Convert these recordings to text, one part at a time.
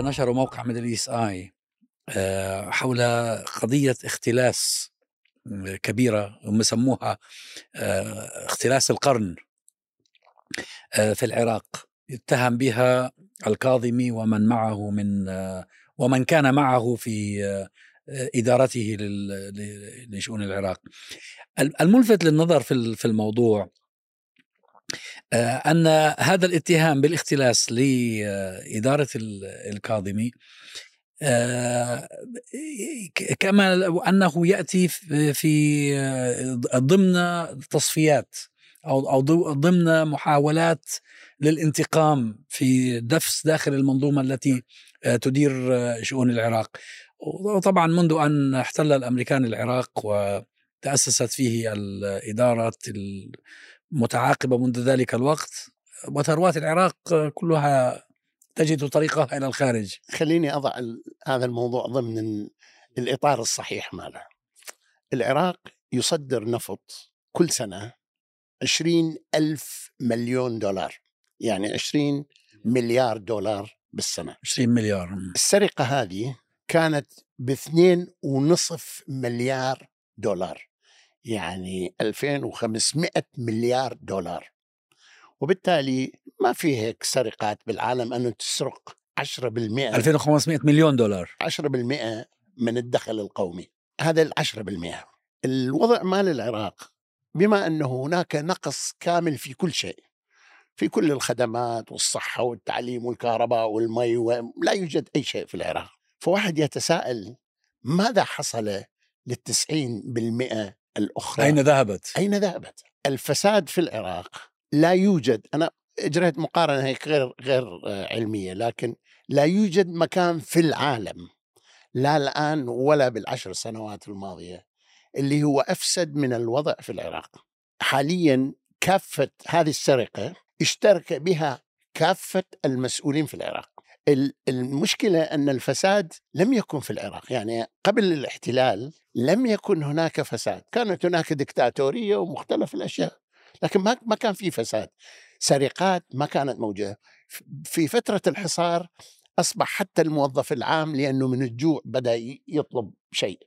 نشروا موقع Middle East Eye حول قضية اختلاس كبيرة هم سموها آه، اختلاس القرن آه، في العراق اتهم بها الكاظمي ومن معه من آه، ومن كان معه في إدارته لشؤون العراق. الملفت للنظر في الموضوع أن هذا الاتهام بالاختلاس لإدارة الكاظمي كما أنه يأتي في ضمن تصفيات أو أو ضمن محاولات للانتقام في دفس داخل المنظومة التي تدير شؤون العراق. وطبعا منذ أن احتل الأمريكان العراق وتأسست فيه الادارات المتعاقبه منذ ذلك الوقت وثروات العراق كلها تجد طريقها إلى الخارج. خليني أضع هذا الموضوع ضمن الإطار الصحيح ماله. العراق يصدر نفط كل سنة 20 ألف مليون دولار يعني 20 مليار دولار بالسنة. 20 مليار. السرقة هذه كانت باثنين ونصف مليار دولار. يعني 2500 مليار دولار. وبالتالي ما في هيك سرقات بالعالم أنه تسرق 10% 2500 مليون دولار. 10% من الدخل القومي. هذا ال 10% الوضع مال العراق بما أنه هناك نقص كامل في كل شيء. في كل الخدمات والصحة والتعليم والكهرباء والمي لا يوجد أي شيء في العراق. فواحد يتساءل ماذا حصل للتسعين بالمئة الأخرى أين ذهبت؟ أين ذهبت؟ الفساد في العراق لا يوجد أنا اجريت مقارنة هيك غير غير علمية لكن لا يوجد مكان في العالم لا الآن ولا بالعشر سنوات الماضية اللي هو أفسد من الوضع في العراق. حاليا كافة هذه السرقة اشترك بها كافة المسؤولين في العراق. المشكلة أن الفساد لم يكن في العراق، يعني قبل الاحتلال لم يكن هناك فساد، كانت هناك دكتاتورية ومختلف الأشياء، لكن ما ما كان في فساد. سرقات ما كانت موجودة. في فترة الحصار أصبح حتى الموظف العام لأنه من الجوع بدأ يطلب شيء.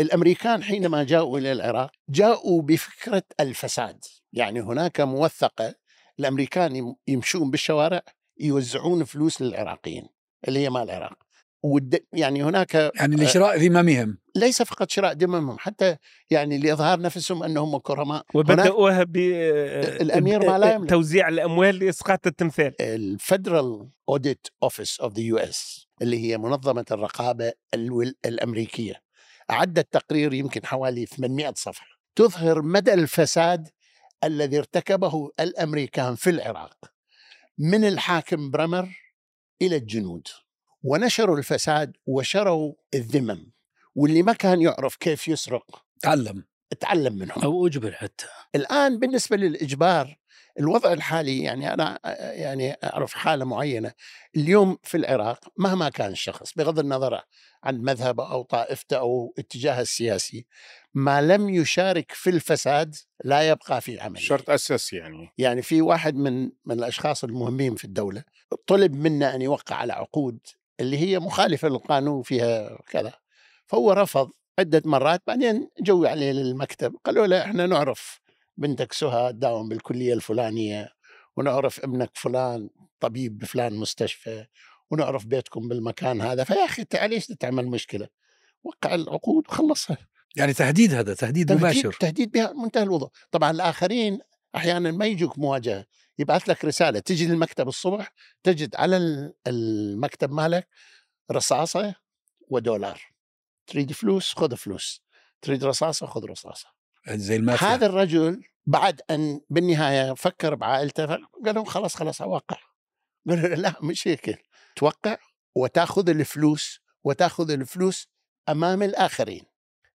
الأمريكان حينما جاءوا إلى العراق جاءوا بفكرة الفساد. يعني هناك موثقة الأمريكان يمشون بالشوارع يوزعون فلوس للعراقيين اللي هي مال العراق. ود يعني هناك يعني لشراء ذممهم ليس فقط شراء ذممهم حتى يعني لإظهار نفسهم أنهم كرماء. وبدأوها وهب الأمير ما لا يملك. توزيع الأموال لإسقاط التمثال. ال Federal Audit Office of the US اللي هي منظمة الرقابة الأمريكية. أعدت تقرير يمكن حوالي 800 صفحة. تظهر مدى الفساد الذي ارتكبه الأمريكان في العراق من الحاكم برمر إلى الجنود. ونشروا الفساد وشروا الذمم واللي ما كان يعرف كيف يسرق تعلم. تعلم منهم. أو أجبر حتى. الآن بالنسبة للإجبار الوضع الحالي يعني أنا يعني أعرف حالة معينة. اليوم في العراق مهما كان الشخص بغض النظر عن مذهبه أو طائفته أو اتجاهه السياسي ما لم يشارك في الفساد لا يبقى في عمل شرط اساسي يعني. يعني في واحد من من الأشخاص المهمين في الدولة طلب منا أن يوقع على عقود اللي هي مخالفة للقانون فيها كذا. فهو رفض عدة مرات بعدين جو عليه للمكتب قالوا له إحنا نعرف بنتك سهى تداوم بالكلية الفلانية ونعرف ابنك فلان طبيب بفلان مستشفى ونعرف بيتكم بالمكان هذا. فيا أخي انت ليش تعمل مشكلة؟ وقع العقود وخلصها يعني تهديد هذا تهديد, تهديد مباشر. تهديد بها منتهى الوضوح طبعا الآخرين أحيانا ما يجوك مواجهة. يبعث لك رسالة. تجي للمكتب الصبح تجد على المكتب مالك رصاصة ودولار. تريد فلوس خذ فلوس. تريد رصاصة خذ رصاصة. زي المافيا هذا الرجل بعد أن بالنهاية فكر بعائلته قال لهم خلاص خلاص أوقع. قالوا لا مش هيك. توقع وتأخذ الفلوس وتأخذ الفلوس أمام الآخرين.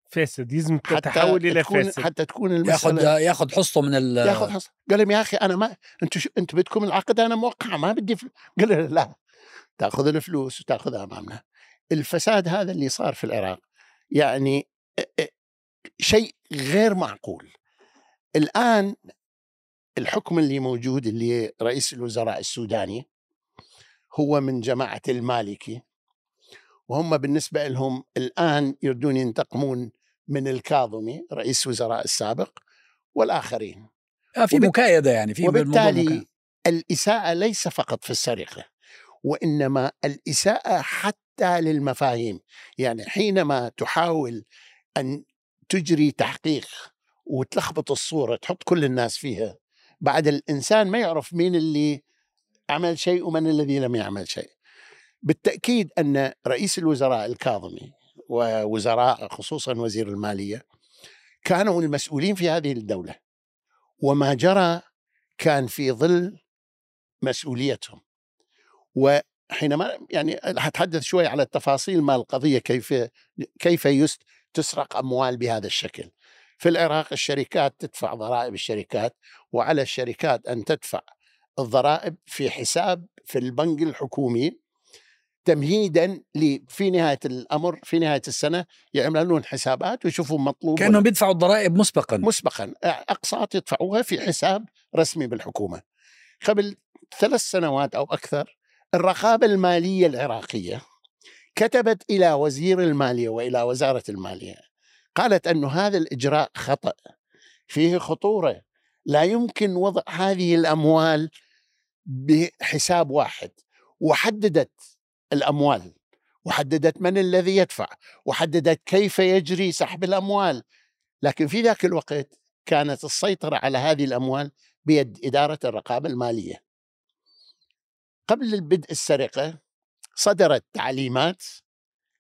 فاسد يزم تحول إلى فاسد. حتى تكون المسألة ياخذ ياخذ حصته من ال ياخذ حصته قال لهم يا أخي أنا ما أنتم شو أنتم بدكم العقد أنا موقع ما بدي فلوس قال له لا تأخذ الفلوس وتاخذها أمامنا. الفساد هذا اللي صار في العراق يعني شيء غير معقول. الآن الحكم اللي موجود اللي رئيس الوزراء السوداني هو من جماعة المالكي وهم بالنسبة لهم الآن يريدون ينتقمون من الكاظمي رئيس وزراء السابق والآخرين. آه في وبت- مكايدة يعني في وبالتالي مكايدة. الإساءة ليس فقط في السرقة وإنما الإساءة حتى للمفاهيم. يعني حينما تحاول أن تجري تحقيق وتلخبط الصورة تحط كل الناس فيها بعد الإنسان ما يعرف مين اللي عمل شيء ومن الذي لم يعمل شيء. بالتأكيد أن رئيس الوزراء الكاظمي ووزراء خصوصا وزير المالية كانوا المسؤولين في هذه الدولة. وما جرى كان في ظل مسؤوليتهم. وحينما يعني هتحدث شوي على التفاصيل مال القضية كيف كيف يست تسرق أموال بهذا الشكل. في العراق الشركات تدفع ضرائب الشركات وعلى الشركات أن تدفع الضرائب في حساب في البنك الحكومي تمهيدا في نهاية الأمر في نهاية السنة يعملون حسابات ويشوفوا مطلوب كأنهم بيدفعوا الضرائب مسبقا. مسبقا. أقساط يدفعوها في حساب رسمي بالحكومة. قبل ثلاث سنوات أو أكثر الرقابة المالية العراقية كتبت إلى وزير المالية وإلى وزارة المالية قالت انه هذا الإجراء خطأ. فيه خطورة. لا يمكن وضع هذه الأموال بحساب واحد. وحددت الأموال وحددت من الذي يدفع وحددت كيف يجري سحب الأموال. لكن في ذاك الوقت كانت السيطرة على هذه الأموال بيد إدارة الرقابة المالية. قبل البدء السرقة صدرت تعليمات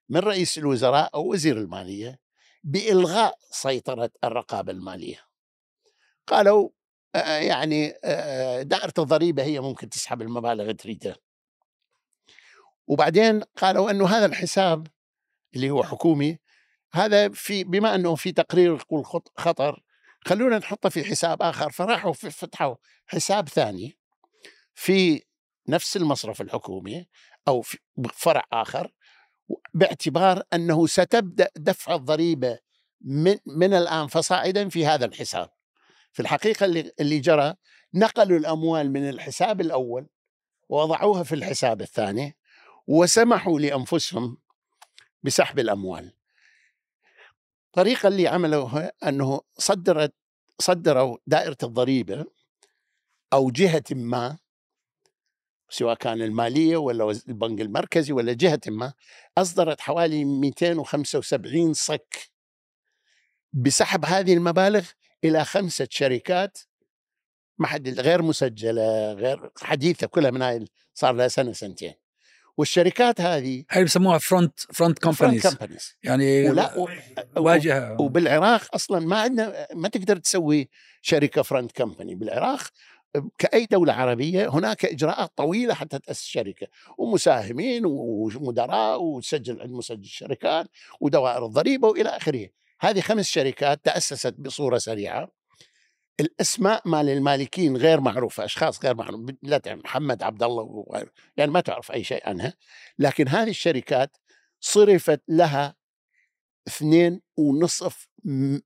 من رئيس الوزراء أو وزير المالية بإلغاء سيطرة الرقابة المالية. قالوا آه، يعني آه، دائرة الضريبة هي ممكن تسحب المبالغ تريدها. وبعدين قالوا إنه هذا الحساب اللي هو حكومي هذا في بما إنه في تقرير يقول خط- خطر خلونا نحطه في حساب آخر فراحوا في- فتحوا حساب ثاني في نفس المصرف الحكومي أو في فرع آخر باعتبار إنه ستبدأ دفع الضريبة من من الآن فصاعدا في هذا الحساب. في الحقيقة اللي اللي جرى نقلوا الأموال من الحساب الأول ووضعوها في الحساب الثاني وسمحوا لأنفسهم بسحب الأموال. الطريقة اللي عملوها أنه صدرت صدروا دائرة الضريبة أو جهة ما سواء كان المالية ولا البنك المركزي ولا جهة ما أصدرت حوالي 275 صك بسحب هذه المبالغ إلى خمسة شركات ما حد غير مسجلة غير حديثة كلها من هاي صار لها سنة سنتين والشركات هذه هاي بسموها front front companies يعني ولا و- واجهة. وبالعراق أصلا ما عندنا ما تقدر تسوي شركة front company بالعراق كأي دولة عربية هناك إجراءات طويلة حتى تأسس شركة. ومساهمين ومدراء وتسجل عند مسجل الشركات ودوائر الضريبة وإلى آخره. هذه خمس شركات تأسست بصورة سريعة. الأسماء مال المالكين غير معروفة أشخاص غير معروف لا تعرف محمد عبد الله وغيره يعني ما تعرف أي شيء عنها. لكن هذه الشركات صرفت لها اثنين ونصف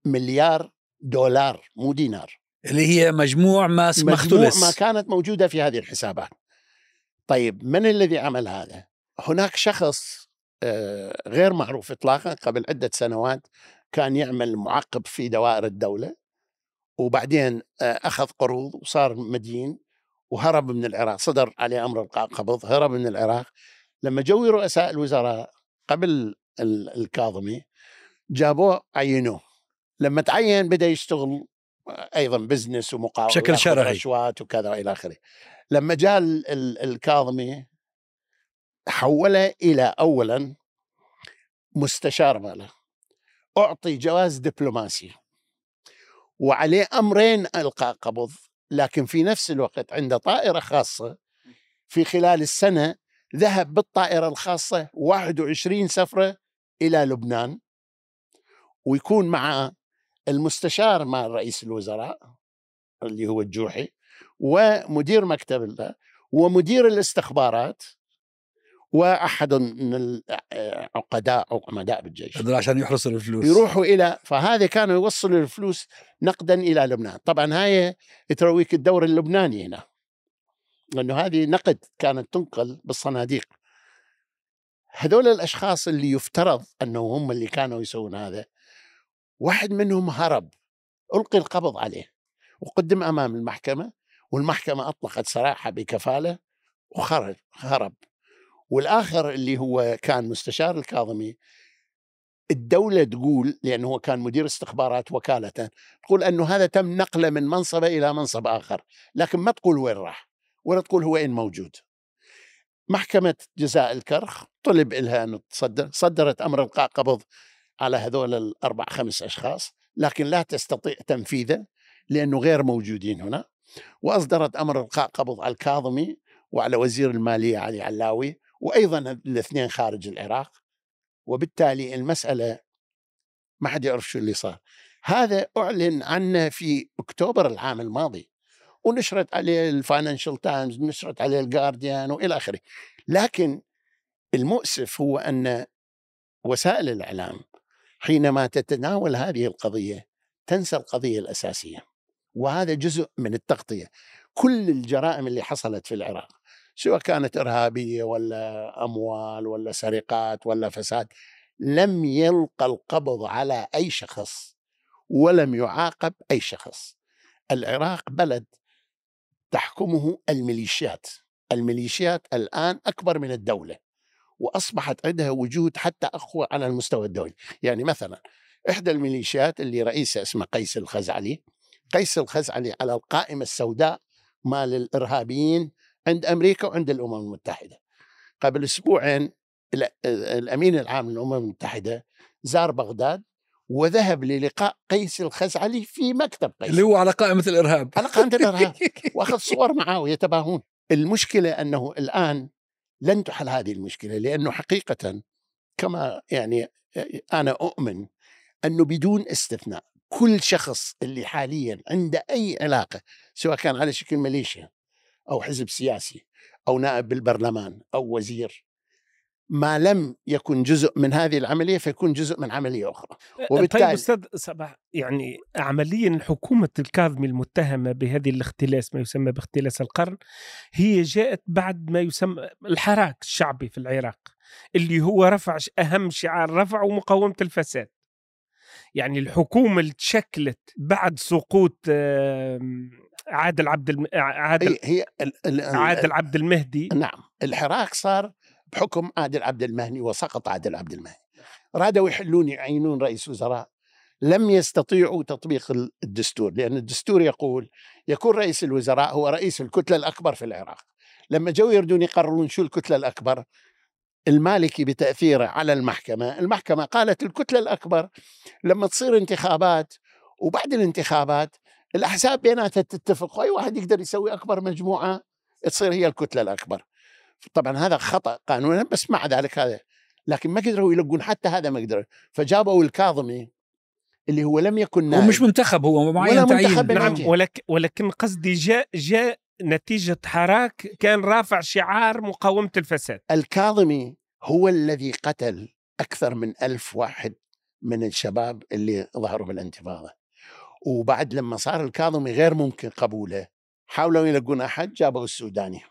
مليار دولار مو دينار. اللي هي مجموع ما مجموع مختلس ما كانت موجودة في هذه الحسابات. طيب من الذي عمل هذا؟ هناك شخص آه، غير معروف اطلاقا قبل عدة سنوات كان يعمل معقب في دوائر الدولة. وبعدين آه، أخذ قروض وصار مدين وهرب من العراق صدر عليه أمر القاء قبض هرب من العراق. لما جو رؤساء الوزراء قبل ال- الكاظمي جابوه عينوه. لما تعين بدأ يشتغل أيضا business ومقاولة بشكل شرعي. رشوات وكذا والى آخره. لما جاء ال- ال- الكاظمي حوله إلى اولا مستشار ماله. أعطي جواز دبلوماسي. وعليه أمرين القاء قبض لكن في نفس الوقت عنده طائرة خاصة. في خلال السنة ذهب بالطائرة الخاصة 21 سفرة إلى لبنان ويكون مع المستشار مع رئيس الوزراء اللي هو الجوحي ومدير مكتب ال- ومدير الاستخبارات. وأحد من العقداء أو عمداء بالجيش. هذول عشان يحرسوا الفلوس. يروحوا إلى فهذا كانوا يوصلوا الفلوس نقدا إلى لبنان. طبعا هاي ترويك الدور اللبناني هنا. لأنه هذه نقد كانت تنقل بالصناديق. هذول الأشخاص اللي يفترض أنه هم اللي كانوا يسوون هذا واحد منهم هرب. ألقي القبض عليه. وقدم أمام المحكمة والمحكمة أطلقت سراحة بكفالة وخرج هرب. والآخر اللي هو كان مستشار الكاظمي الدولة تقول لأنه هو كان مدير استخبارات وكالة تقول أنه هذا تم نقله من منصب إلى منصب آخر لكن ما تقول وين راح ولا تقول هو وين موجود. محكمة جزاء الكرخ طلب إلها أن تصدر صدرت أمر إلقاء قبض على هذول الأربع خمس أشخاص لكن لا تستطيع تنفيذه لأنه غير موجودين هنا وأصدرت أمر إلقاء قبض على الكاظمي وعلى وزير المالية علي علاوي وأيضا الاثنين خارج العراق وبالتالي المسألة ما حد يعرف شو اللي صار. هذا أعلن عنه في أكتوبر العام الماضي ونشرت عليه ال Financial Times نشرت عليه ال Guardian وإلى آخره. لكن المؤسف هو أن وسائل الإعلام حينما تتناول هذه القضية تنسى القضية الأساسية وهذا جزء من التغطية. كل الجرائم اللي حصلت في العراق سواء كانت إرهابية ولا أموال ولا سرقات ولا فساد؟ لم يلقى القبض على أي شخص ولم يعاقب أي شخص. العراق بلد تحكمه الميليشيات. الميليشيات الآن أكبر من الدولة وأصبحت عندها وجود حتى أقوى على المستوى الدولي. يعني مثلا إحدى الميليشيات اللي رئيسها اسمه قيس الخزعلي قيس الخزعلي على القائمة السوداء مال الإرهابيين عند أمريكا وعند الأمم المتحدة. قبل أسبوعين الأمين العام للأمم المتحدة زار بغداد وذهب للقاء قيس الخزعلي في مكتب قيس اللي هو على قائمة الإرهاب. على قائمة الإرهاب وأخذ صور معه ويتباهون. المشكلة أنه الآن لن تحل هذه المشكلة لأنه حقيقة كما يعني أنا أؤمن أنه بدون استثناء كل شخص اللي حاليا عنده أي علاقة سواء كان على شكل ميليشيا أو حزب سياسي أو نائب بالبرلمان أو وزير. ما لم يكن جزء من هذه العملية فيكون جزء من عملية أخرى. طيب وبالتالي طيب أستاذ صباح يعني عمليا حكومة الكاظمي المتهمة بهذه الاختلاس ما يسمى باختلاس القرن هي جاءت بعد ما يسمى الحراك الشعبي في العراق اللي هو رفع أهم شعار رفع ومقاومه الفساد. يعني الحكومة اللي تشكلت بعد سقوط عادل عبد الم... عادل هي عادل عبد المهدي. نعم الحراك صار بحكم عادل عبد المهني وسقط عادل عبد المهني. رادوا يحلون يعينون رئيس وزراء لم يستطيعوا تطبيق الدستور لأن الدستور يقول يكون رئيس الوزراء هو رئيس الكتلة الأكبر في العراق. لما جو يردون يقررون شو الكتلة الأكبر المالكي بتأثيره على المحكمة المحكمة قالت الكتلة الأكبر لما تصير انتخابات وبعد الانتخابات الأحزاب بيناتها تتفق وأي واحد يقدر يسوي أكبر مجموعة تصير هي الكتلة الأكبر. طبعا هذا خطأ قانونا بس مع ذلك هذا لكن ما قدروا يلقون حتى هذا ما قدروا. فجابوا الكاظمي اللي هو لم يكن نائب هو مش منتخب هو معين تعيين. نعم ولكن ولكن قصدي جاء جاء نتيجة حراك كان رافع شعار مقاومة الفساد. الكاظمي هو الذي قتل أكثر من ألف واحد من الشباب اللي ظهروا بالانتفاضة. وبعد لما صار الكاظمي غير ممكن قبوله حاولوا يلقون أحد جابوا السوداني.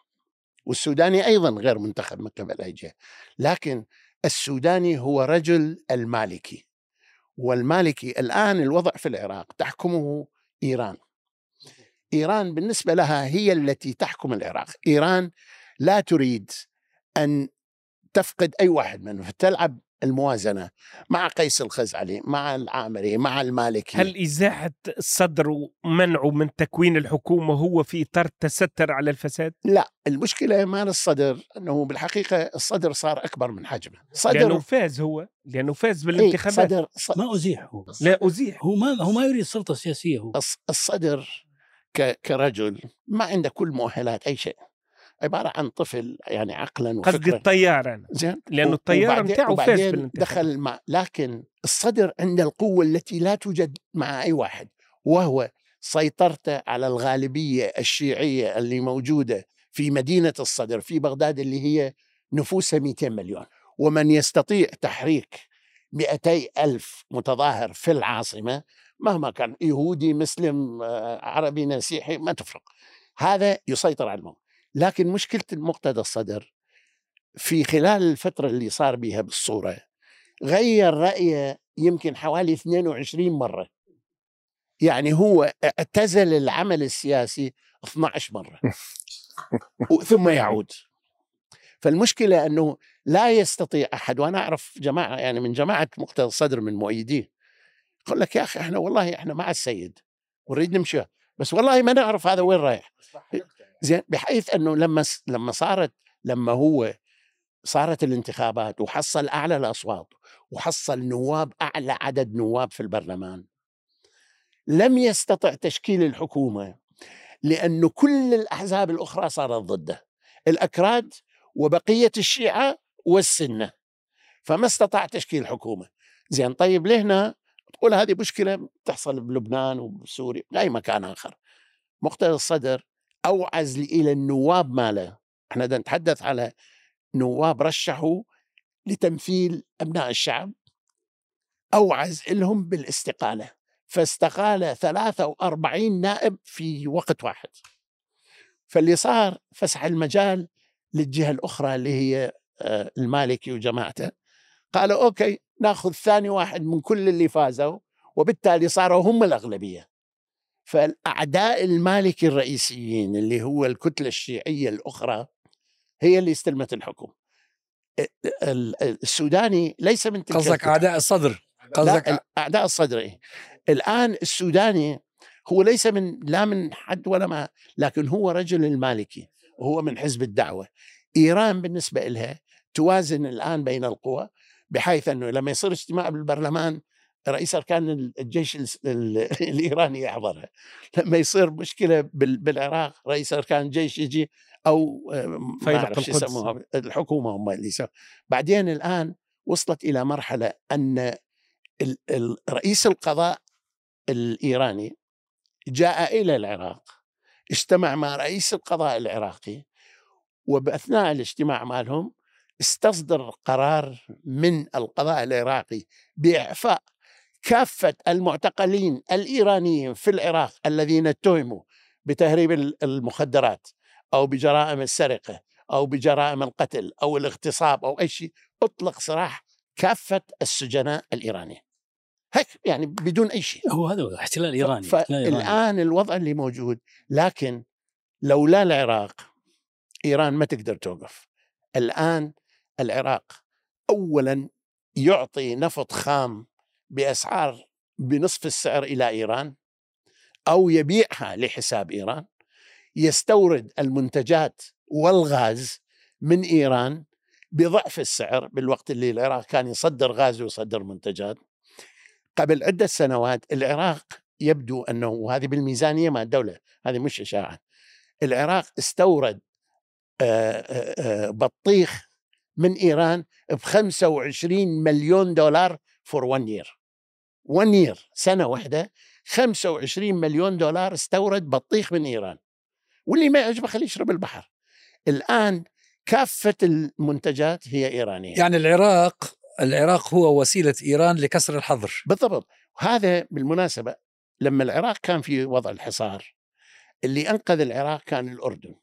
والسوداني أيضا غير منتخب من قبل أي جهة. لكن السوداني هو رجل المالكي. والمالكي الآن الوضع في العراق تحكمه إيران. إيران بالنسبة لها هي التي تحكم العراق. إيران لا تريد أن تفقد أي واحد منهم فتلعب الموازنة مع قيس الخزعلي مع العامري مع المالكي. هل إزاحة الصدر ومنعه من تكوين الحكومة هو في اطار تستر على الفساد؟ لا المشكلة مال الصدر إنه بالحقيقة الصدر صار أكبر من حجمه. صدر لأنه فاز هو لأنه فاز بالانتخابات. صدر, صدر ما أزيح هو. لا أزيح. هو ما هو ما يريد السلطه السياسيه هو. الصدر كرجل ما عنده كل مؤهلات أي شيء. عبارة عن طفل يعني عقلا وفكرا. قصدي الطيار أنا. زين؟ لأنه الطيار بتاعه فاز بالانتخاب دخل مع لكن الصدر عنده القوة التي لا توجد مع أي واحد وهو سيطرته على الغالبية الشيعية اللي موجودة في مدينة الصدر في بغداد اللي هي نفوسها 200 مليون. ومن يستطيع تحريك 200 ألف متظاهر في العاصمة مهما كان يهودي مسلم آه، عربي مسيحي ما تفرق. هذا يسيطر على الموت لكن مشكلة المقتدى الصدر في خلال الفترة اللي صار بها بالصورة غير رأيه يمكن حوالي 22 مرة. يعني هو اعتزل العمل السياسي 12 مرة. ثم يعود. فالمشكلة أنه لا يستطيع أحد وأنا أعرف جماعة يعني من جماعة مقتدى الصدر من مؤيديه يقول لك يا أخي إحنا والله إحنا مع السيد ونريد نمشي. بس والله ما نعرف هذا وين رايح. زين بحيث أنه لما لما صارت لما هو صارت الانتخابات وحصل أعلى الأصوات وحصل نواب أعلى عدد نواب في البرلمان لم يستطع تشكيل الحكومة لأن كل الأحزاب الأخرى صارت ضده الأكراد وبقية الشيعة والسنة فما استطاع تشكيل حكومة. زين طيب لهنا تقول هذه مشكلة تحصل بلبنان وبسوريا بأي مكان آخر. مقتدى الصدر أوعز إلى النواب ماله. إحنا نتحدث على نواب رشحوا لتمثيل أبناء الشعب أوعز لهم بالاستقالة. فاستقال 43 نائب في وقت واحد. فاللي صار فسح المجال للجهة الأخرى اللي هي آه، المالكي وجماعته. قالوا أوكي ناخذ ثاني واحد من كل اللي فازوا وبالتالي صاروا هم الأغلبية. فالأعداء المالكي الرئيسيين اللي هو الكتلة الشيعية الأخرى هي اللي استلمت الحكم. السوداني ليس من تلك قصدك أعداء الصدر؟ قصدك اعداء الصدر إيه؟ الآن السوداني هو ليس من لا من حد ولا ما لكن هو رجل المالكي وهو من حزب الدعوة. إيران بالنسبة لها توازن الآن بين القوى بحيث أنه لما يصير اجتماع بالبرلمان رئيس اركان الجيش الإيراني يحضرها. لما يصير مشكلة بالعراق رئيس اركان الجيش يجي أو ما أعرف يسموها الحكومة هم اللي يسموها بعدين الآن وصلت إلى مرحلة أن رئيس القضاء الإيراني جاء إلى العراق اجتمع مع رئيس القضاء العراقي وبأثناء الاجتماع مالهم استصدر قرار من القضاء العراقي بإعفاء كافة المعتقلين الإيرانيين في العراق الذين اتهموا بتهريب المخدرات أو بجرائم السرقة أو بجرائم القتل أو الاغتصاب أو أي شيء اطلق سراح كافة السجناء الإيرانيين. هيك يعني بدون أي شيء. هو هذا احتلال إيراني فالآن الوضع اللي موجود لكن لولا العراق إيران ما تقدر توقف. الآن العراق اولا يعطي نفط خام بأسعار بنصف السعر إلى إيران أو يبيعها لحساب إيران يستورد المنتجات والغاز من إيران بضعف السعر بالوقت اللي العراق كان يصدر غاز ويصدر منتجات. قبل عدة سنوات العراق يبدو أنه وهذه بالميزانية مع الدولة هذه مش إشاعة العراق استورد بطيخ من إيران ب 25 مليون دولار فور 1 يير 1 يير سنة واحدة 25 مليون دولار استورد بطيخ من إيران. واللي ما يعجبه خليه يشرب البحر. الآن كافة المنتجات هي إيرانية. يعني العراق العراق هو وسيلة إيران لكسر الحظر. بالضبط. هذا بالمناسبة لما العراق كان في وضع الحصار اللي أنقذ العراق كان الأردن.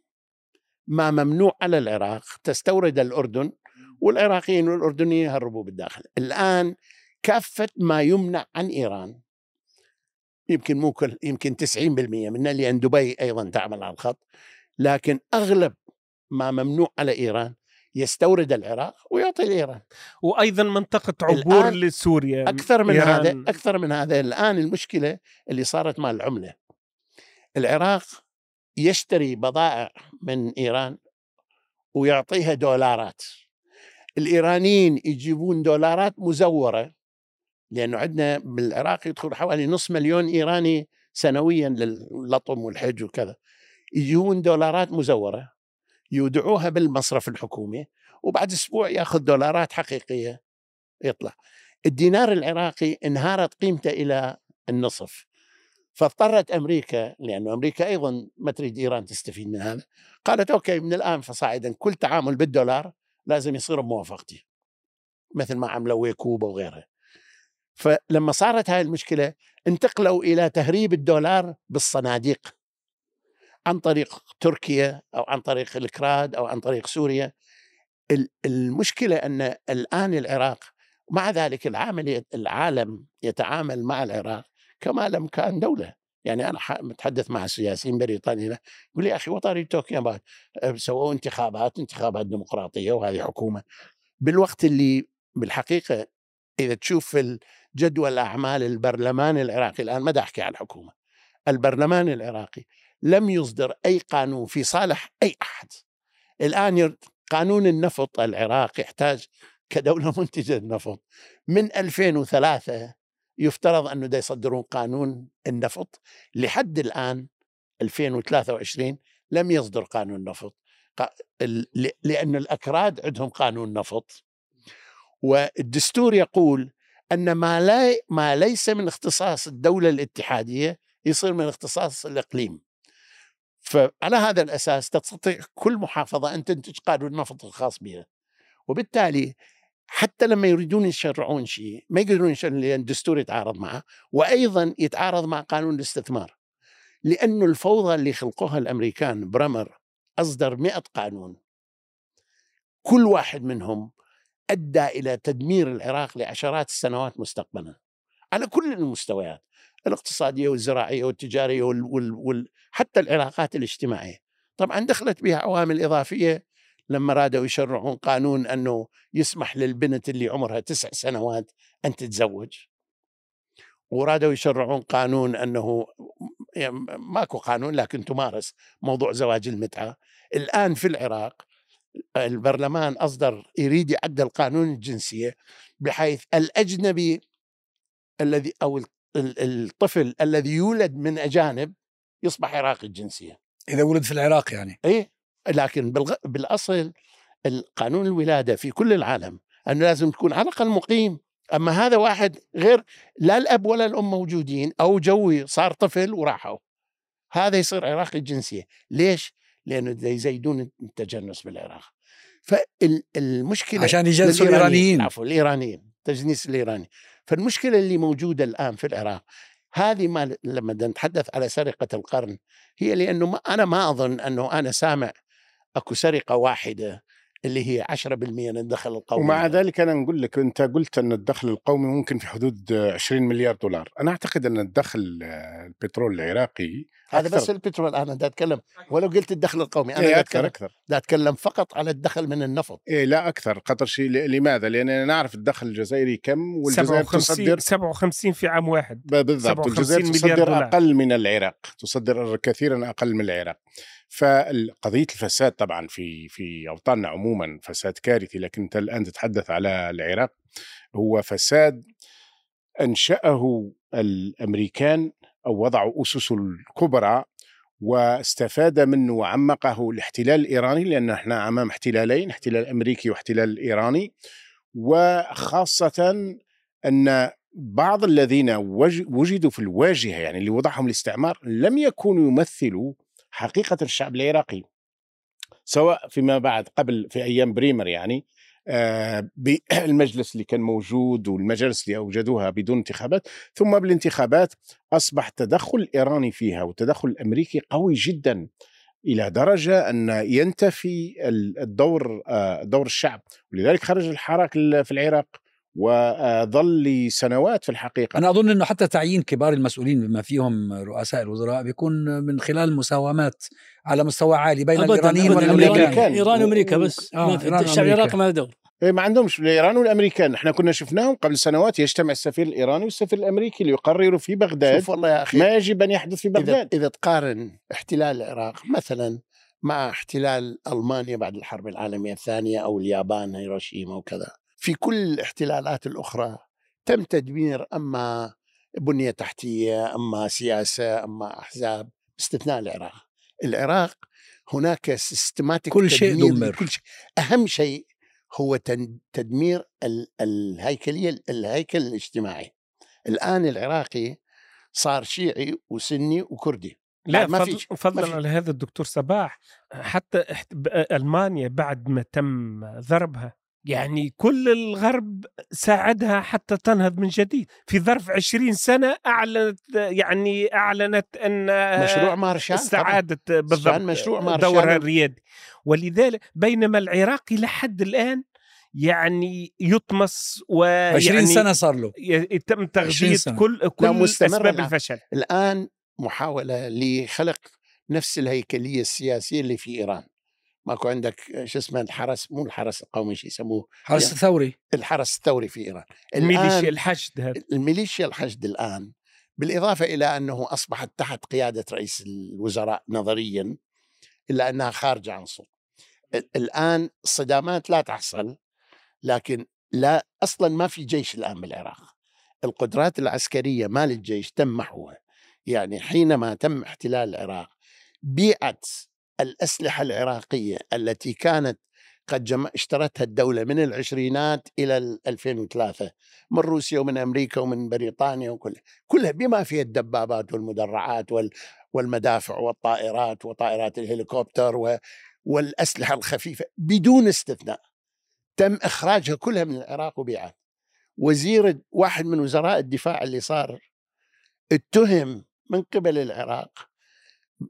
ما ممنوع على العراق تستورد الأردن والعراقيين والأردنيين يهربوا بالداخل. الآن كافة ما يمنع عن إيران. يمكن مو كل يمكن 90% منها لأن دبي أيضا تعمل على الخط. لكن أغلب ما ممنوع على إيران يستورد العراق ويعطي لإيران. وأيضا منطقة عبور لسوريا أكثر من إيران. هذا أكثر من هذا الآن المشكلة اللي صارت مع العملة. العراق يشتري بضائع من إيران ويعطيها دولارات. الإيرانيين يجيبون دولارات مزورة لأنه عندنا بالعراق يدخل حوالي نصف مليون إيراني سنويا لللطم والحج وكذا. يجون دولارات مزورة يودعوها بالمصرف الحكومي وبعد أسبوع يأخذ دولارات حقيقية يطلع. الدينار العراقي انهارت قيمته إلى النصف. فاضطرت أمريكا لأنه أمريكا أيضا ما تريد إيران تستفيد من هذا قالت أوكي من الآن فصاعدا كل تعامل بالدولار لازم يصير بموافقتي مثل ما عملوا ويكوبا وغيرها. فلما صارت هاي المشكلة انتقلوا إلى تهريب الدولار بالصناديق عن طريق تركيا أو عن طريق الأكراد أو عن طريق سوريا. ال- المشكلة أن الآن العراق مع ذلك العامل العالم يتعامل مع العراق كما لو كان دولة. يعني أنا ح- متحدث مع سياسيين بريطانيا يقول لي يا أخي what are you talking about سووا انتخابات انتخابات ديمقراطية وهذه حكومة. بالوقت اللي بالحقيقة إذا تشوف جدول أعمال البرلمان العراقي. الآن ما دا أحكي عن الحكومة البرلمان العراقي لم يصدر أي قانون في صالح أي أحد. الآن ير- قانون النفط العراق يحتاج كدولة منتجة النفط. من 2003 يفترض دا يصدرون قانون النفط. لحد الآن 2023 لم يصدر قانون نفط. لأن الأكراد عندهم قانون نفط. والدستور يقول أن ما, لا ما ليس من اختصاص الدولة الاتحادية يصير من اختصاص الإقليم. فعلى هذا الأساس تستطيع كل محافظة أن تنتج قانون نفط الخاص بها. وبالتالي حتى لما يريدون يشرعون شيء ما يقدرون يشرعون لأن الدستور يتعارض معه وأيضا يتعارض مع قانون الاستثمار. لأنه الفوضى اللي خلقوها الأمريكان برمر أصدر مئة قانون. كل واحد منهم أدى إلى تدمير العراق لعشرات السنوات مستقبلا على كل المستويات الاقتصادية والزراعية والتجارية وال وال وال حتى العلاقات الاجتماعية. طبعا دخلت بها عوامل إضافية لما رادوا يشرعون قانون أنه يسمح للبنت اللي عمرها تسع سنوات أن تتزوج. ورادوا يشرعون قانون أنه يعني ماكو قانون لكن تمارس موضوع زواج المتعة. الآن في العراق البرلمان أصدر يريد يعدل قانون الجنسية بحيث الأجنبي الذي أو ال- ال- الطفل الذي يولد من أجانب يصبح عراقي الجنسية إذا ولد في العراق يعني. إيه لكن بالغ... بالأصل القانون الولادة في كل العالم أنه لازم تكون على الأقل مقيم أما هذا واحد غير لا الأب ولا الأم موجودين أو جوي صار طفل وراحوا. هذا يصير عراقي الجنسية ليش؟ لأنه دا يزيدون التجنس بالعراق. فالمشكلة عشان يجلسوا للإيرانيين، الإيرانيين. عفوا الإيرانيين تجنيس الإيراني. فالمشكلة اللي موجودة الآن في العراق هذه ما لما نتحدث على سرقة القرن هي لأنه ما أنا ما أظن أنه أنا سامع أكو سرقة واحدة اللي هي 10% من الدخل القومي. ومع ذلك أنا نقول لك أنت قلت أن الدخل القومي ممكن في حدود 20 مليار دولار، أنا أعتقد أن الدخل آه، البترول العراقي هذا بس أكثر. البترول أنا دا أتكلم. ولو قلت الدخل القومي أنا إيه دا أكثر أتكلم, أكثر. دا أتكلم فقط على الدخل من النفط. إيه لا أكثر. قطر شيء لماذا؟ لاننا نعرف الدخل الجزائري كم والجزائر 57 تصدر 57 في عام واحد. بالضبط. 57 والجزائر مليار تصدر دولار. أقل من العراق. تصدر كثيرا أقل من العراق. فقضية الفساد طبعا في في أوطاننا عموما فساد كارثي لكن أنت الآن تتحدث على العراق. هو فساد أنشأه الامريكان أو وضعوا اسسه الكبرى واستفاد منه وعمقه الاحتلال الإيراني لأن إحنا أمام احتلالين احتلال أمريكي واحتلال إيراني. وخاصة أن بعض الذين وج- وجدوا في الواجهة يعني اللي وضعهم الاستعمار لم يكونوا يمثلوا حقيقة الشعب العراقي سواء فيما بعد قبل في أيام بريمر يعني. بالمجلس اللي كان موجود والمجالس اللي أوجدوها بدون انتخابات ثم بالانتخابات أصبح التدخل الايراني فيها والتدخل الأمريكي قوي جدا إلى درجة أن ينتفي ال- الدور آه، دور الشعب. ولذلك خرج الحراك ال- في العراق وظل لسنوات في الحقيقة. أنا أظن إنه حتى تعيين كبار المسؤولين بما فيهم رؤساء الوزراء بيكون من خلال مساومات على مستوى عالي بين أبداً، الإيرانيين أبداً. والأمريكان. ايران وأمريكا بس. آه، ما في إيران الشعب وأمريكا. العراقي ما له دور إيه ما عندهمش. الإيران والأمريكان. إحنا كنا شفناهم قبل سنوات يجتمع السفير الإيراني والسفير الأمريكي ليقرروا في بغداد. شوف والله يا أخي ما يجب أن يحدث في بغداد. إذا تقارن احتلال العراق مثلا مع احتلال ألمانيا بعد الحرب العالمية الثانية أو اليابان هيروشيما وكذا في كل الاحتلالات الأخرى تم تدمير أما بنية تحتية أما سياسة أما أحزاب باستثناء العراق. العراق هناك سيستماتيك كل شيء دمر. لكل شيء أهم شيء هو تدمير ال- الهيكلية الهيكل الاجتماعي الآن العراقي صار شيعي وسني وكردي لا ما فضل فضلا. على هذا الدكتور صباح حتى ألمانيا بعد ما تم ضربها يعني كل الغرب ساعدها حتى تنهض من جديد في ظرف 20 سنة أعلنت يعني أعلنت أن مشروع مارشال. استعادت بالضبط مشروع مارشال. دورها الريادي ولذلك بينما العراق لحد الآن يعني يطمس 20 ويعني سنة صار له يتم تغذية سنة. كل كل أسباب الآن. الفشل الآن محاولة لخلق نفس الهيكلية السياسية اللي في إيران ماكو عندك شو اسمه الحرس مو الحرس القومي شو يسموه؟ حرس يعني الثوري. الحرس الثوري في إيران. الميليشيا الحشد هذا. الميليشيا الحشد الآن بالإضافة إلى أنه أصبحت تحت قيادة رئيس الوزراء نظريا إلا أنها خارجة عن صوت ال- الآن الصدامات لا تحصل لكن لا أصلا ما في جيش الآن بالعراق. القدرات العسكرية مال الجيش تم محوها. يعني حينما تم احتلال العراق بيعت الأسلحة العراقية التي كانت قد جم... اشترتها الدولة من العشرينات إلى ال 2003 من روسيا ومن أمريكا ومن بريطانيا وكلها كلها بما فيها الدبابات والمدرعات وال... والمدافع والطائرات وطائرات الهليكوبتر و... والأسلحة الخفيفة بدون استثناء. تم إخراجها كلها من العراق وبيعت وزير واحد من وزراء الدفاع اللي صار اتهم من قبل العراق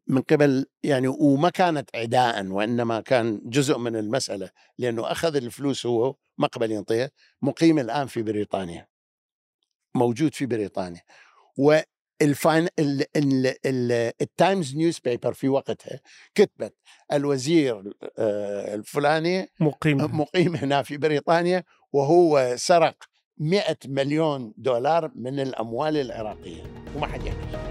من قبل يعني وما كانت عداء وإنما كان جزء من المسألة لأنه أخذ الفلوس هو ما قبل ينطيها مقيم الآن في بريطانيا. موجود في بريطانيا. والفاين ال- ال- ال- Times newspaper في وقتها كتبت الوزير آه، الفلاني مقيم مقيم هنا في بريطانيا وهو سرق 100 مليون دولار من الأموال العراقية. وما حد يعرف.